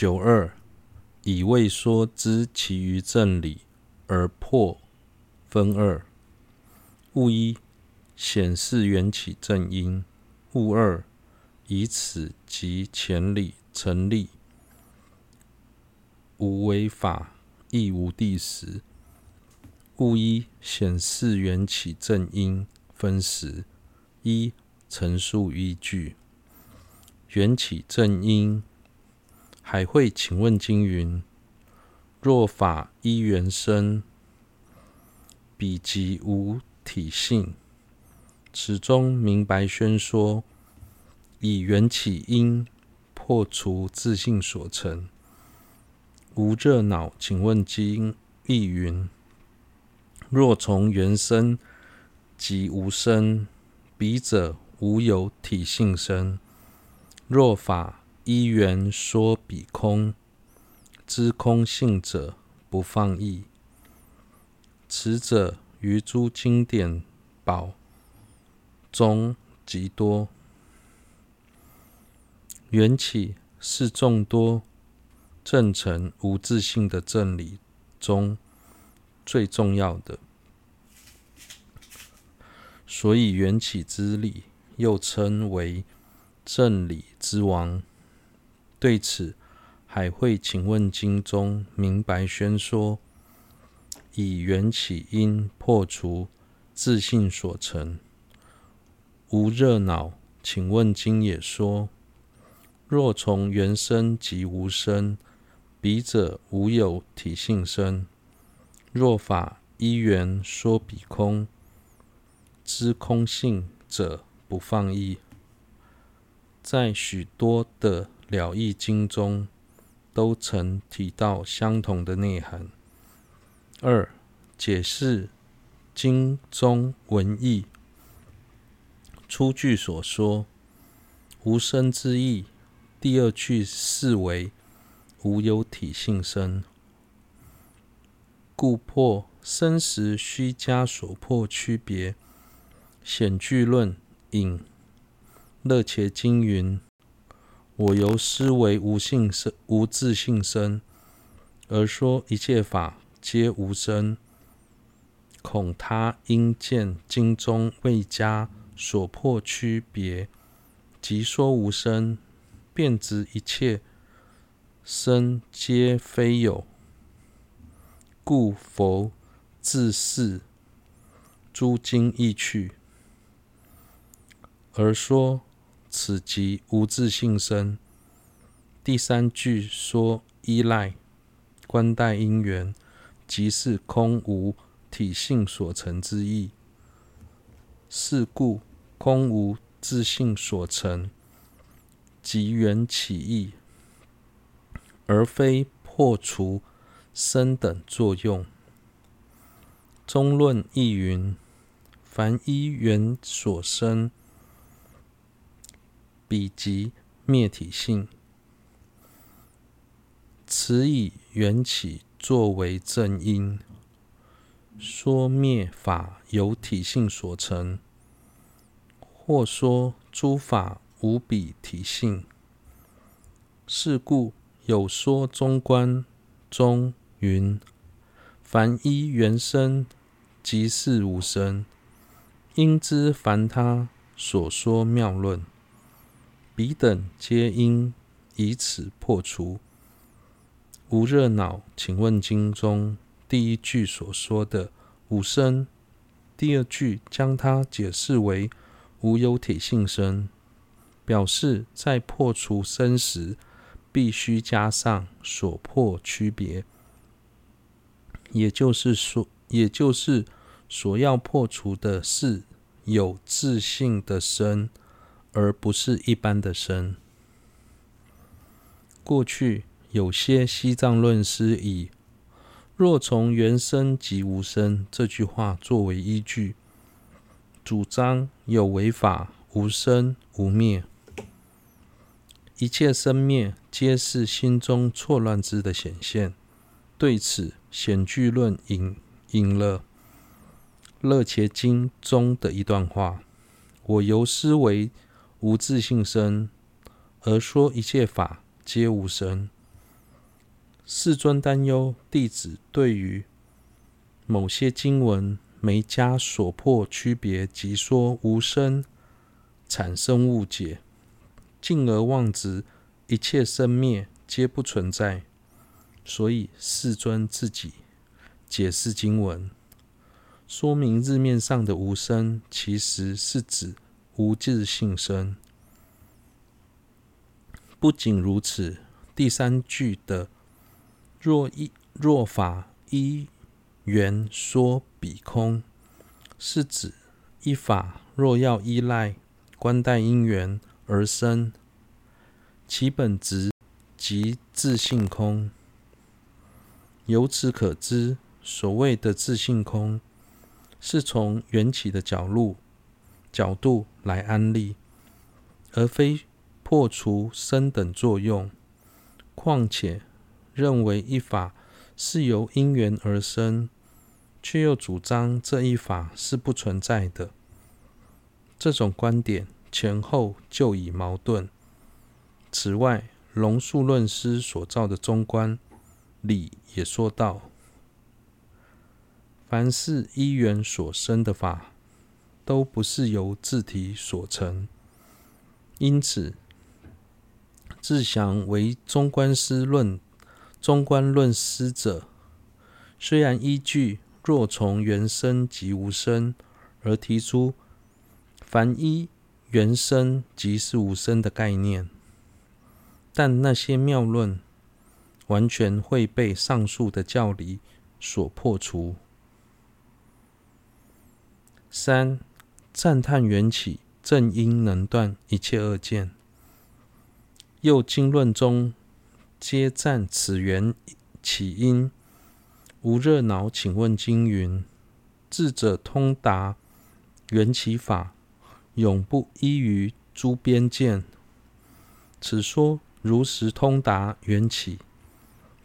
九二，以未说之其余正理而破分二。物一，显示缘起正因；物二，以此及前理成立，无为法，亦无第时。物一，显示缘起正因，分时。一、陈述依据。缘起正因。还会请问经云：若法依缘生，彼即无体性。此中明白宣说，以缘起因破除自性所成。无热恼请问经亦云：若从缘生，即无生，彼者无有体性生。若法一缘说彼空，知空性者不放逸。此者于诸经典宝中极多。缘起是众多正成无自性的正理中最重要的，所以缘起之理又称为正理之王。对此，《海会请问经》中明白宣说，以缘起因破除自信所成。无热恼请问经也说：若从缘生即无生，彼者无有体性生。若法依缘说彼空，知空性者不放逸。在许多的了义经中都曾提到相同的内涵。二、解释经中文义。初句所说无生之意，第二句视为无有体性生，故破生时虚加所破区别。显句论引乐且经云。我由思惟无性生、无自性生，而说一切法皆无生，恐他因见经中未加所破区别，即说无生，便执一切生皆非有，故佛自释诸经义趣，而说。此即无自性生。第三句说依赖观待因缘，即是空无体性所成之意。是故空无自性所成，即缘起义，而非破除生等作用。中论亦云：凡依缘所生。彼即灭体性，此以缘起作为正因，说灭法由体性所成，或说诸法无彼体性。是故有说中观中云：凡依缘生，即是无生。应知凡他所说妙论。彼等皆应以此破除。无热恼请问经中第一句所说的无生，第二句将它解释为无有体性生，表示在破除生时，必须加上所破区别，也就是说，也就是所要破除的是有自信的生。而不是一般的生。过去有些西藏论师以“若从缘生即无生”这句话作为依据，主张有为法无生无灭，一切生灭皆是心中错乱之的显现。对此，显句论引引了《乐伽经》中的一段话：“我由思维。”无自性生，而说一切法皆无生，世尊担忧弟子对于某些经文没加所破区别，即说无生，产生误解，进而妄执一切生灭皆不存在，所以世尊自己解释经文，说明日面上的无生，其实是指无自性生。不仅如此，第三句的若一若法依缘说彼空，是指一法若要依赖观待因缘而生，其本质即自性空。由此可知，所谓的自性空，是从缘起的角度角度来安立，而非。破除生等作用，况且认为一法是由因缘而生，却又主张这一法是不存在的。这种观点前后就已矛盾。此外，龙树论师所造的中观里也说道：凡是因缘所生的法，都不是由自体所成，因此。自祥为中观师论，中观论师者，虽然依据若从缘生即无生而提出凡依缘生即是无生的概念，但那些妙论完全会被上述的教理所破除。三、赞叹缘起正因能断一切恶见。又经论中皆赞此缘起因。无热恼请问经云：智者通达缘起法，永不依于诸边见。此说如实通达缘起，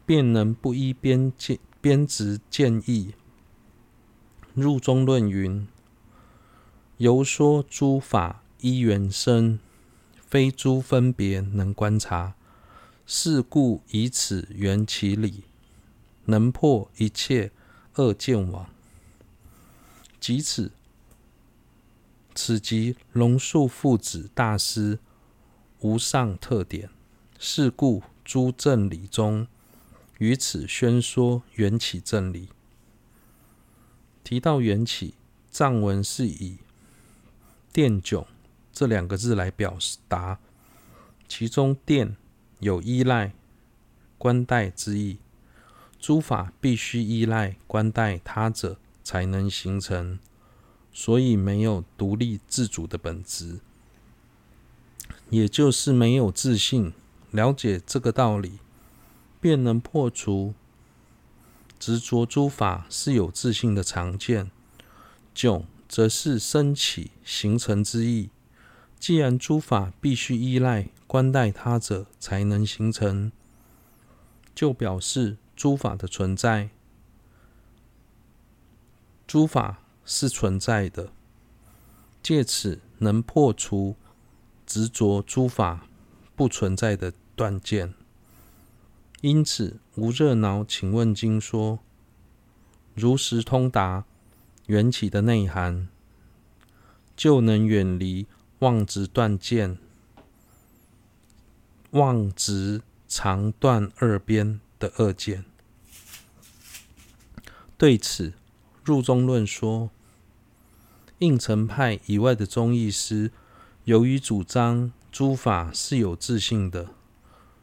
便能不依边见边执见义。入中论云：由说诸法依缘生。非诸分别能观察，是故以此缘起理，能破一切恶见网。即此，此即龙树父子大师无上特点。是故诸正理中，于此宣说缘起正理。提到缘起，藏文是以电迥。这两个字来表达，其中“电”有依赖、关待之意。诸法必须依赖、关待他者才能形成，所以没有独立自主的本质，也就是没有自信。了解这个道理，便能破除执着诸法是有自信的常见。迥则是生起、形成之意。既然诸法必须依赖观待他者才能形成，就表示诸法的存在，诸法是存在的，借此能破除执着诸法不存在的断见。因此，无热恼请问经说，如实通达缘起的内涵，就能远离。妄执断见，妄执常断二边的恶见。对此，入中论说，应成派以外的宗义师，由于主张诸法是有自性的，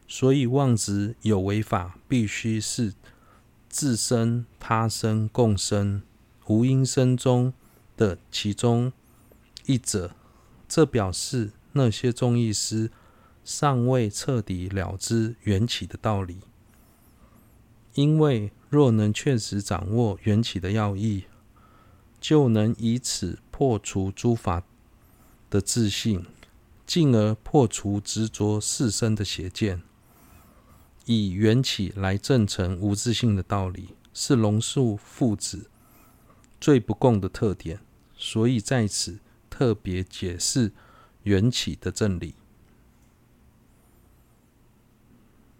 所以妄执有为法必须是自生、他生、共生、无因生中的其中一者。这表示那些宗义师尚未彻底了知缘起的道理，因为若能确实掌握缘起的要义，就能以此破除诸法的自信，进而破除执着四生的邪见。以缘起来证成无自信的道理，是龙树父子最不共的特点，所以在此。特别解释缘起的正理。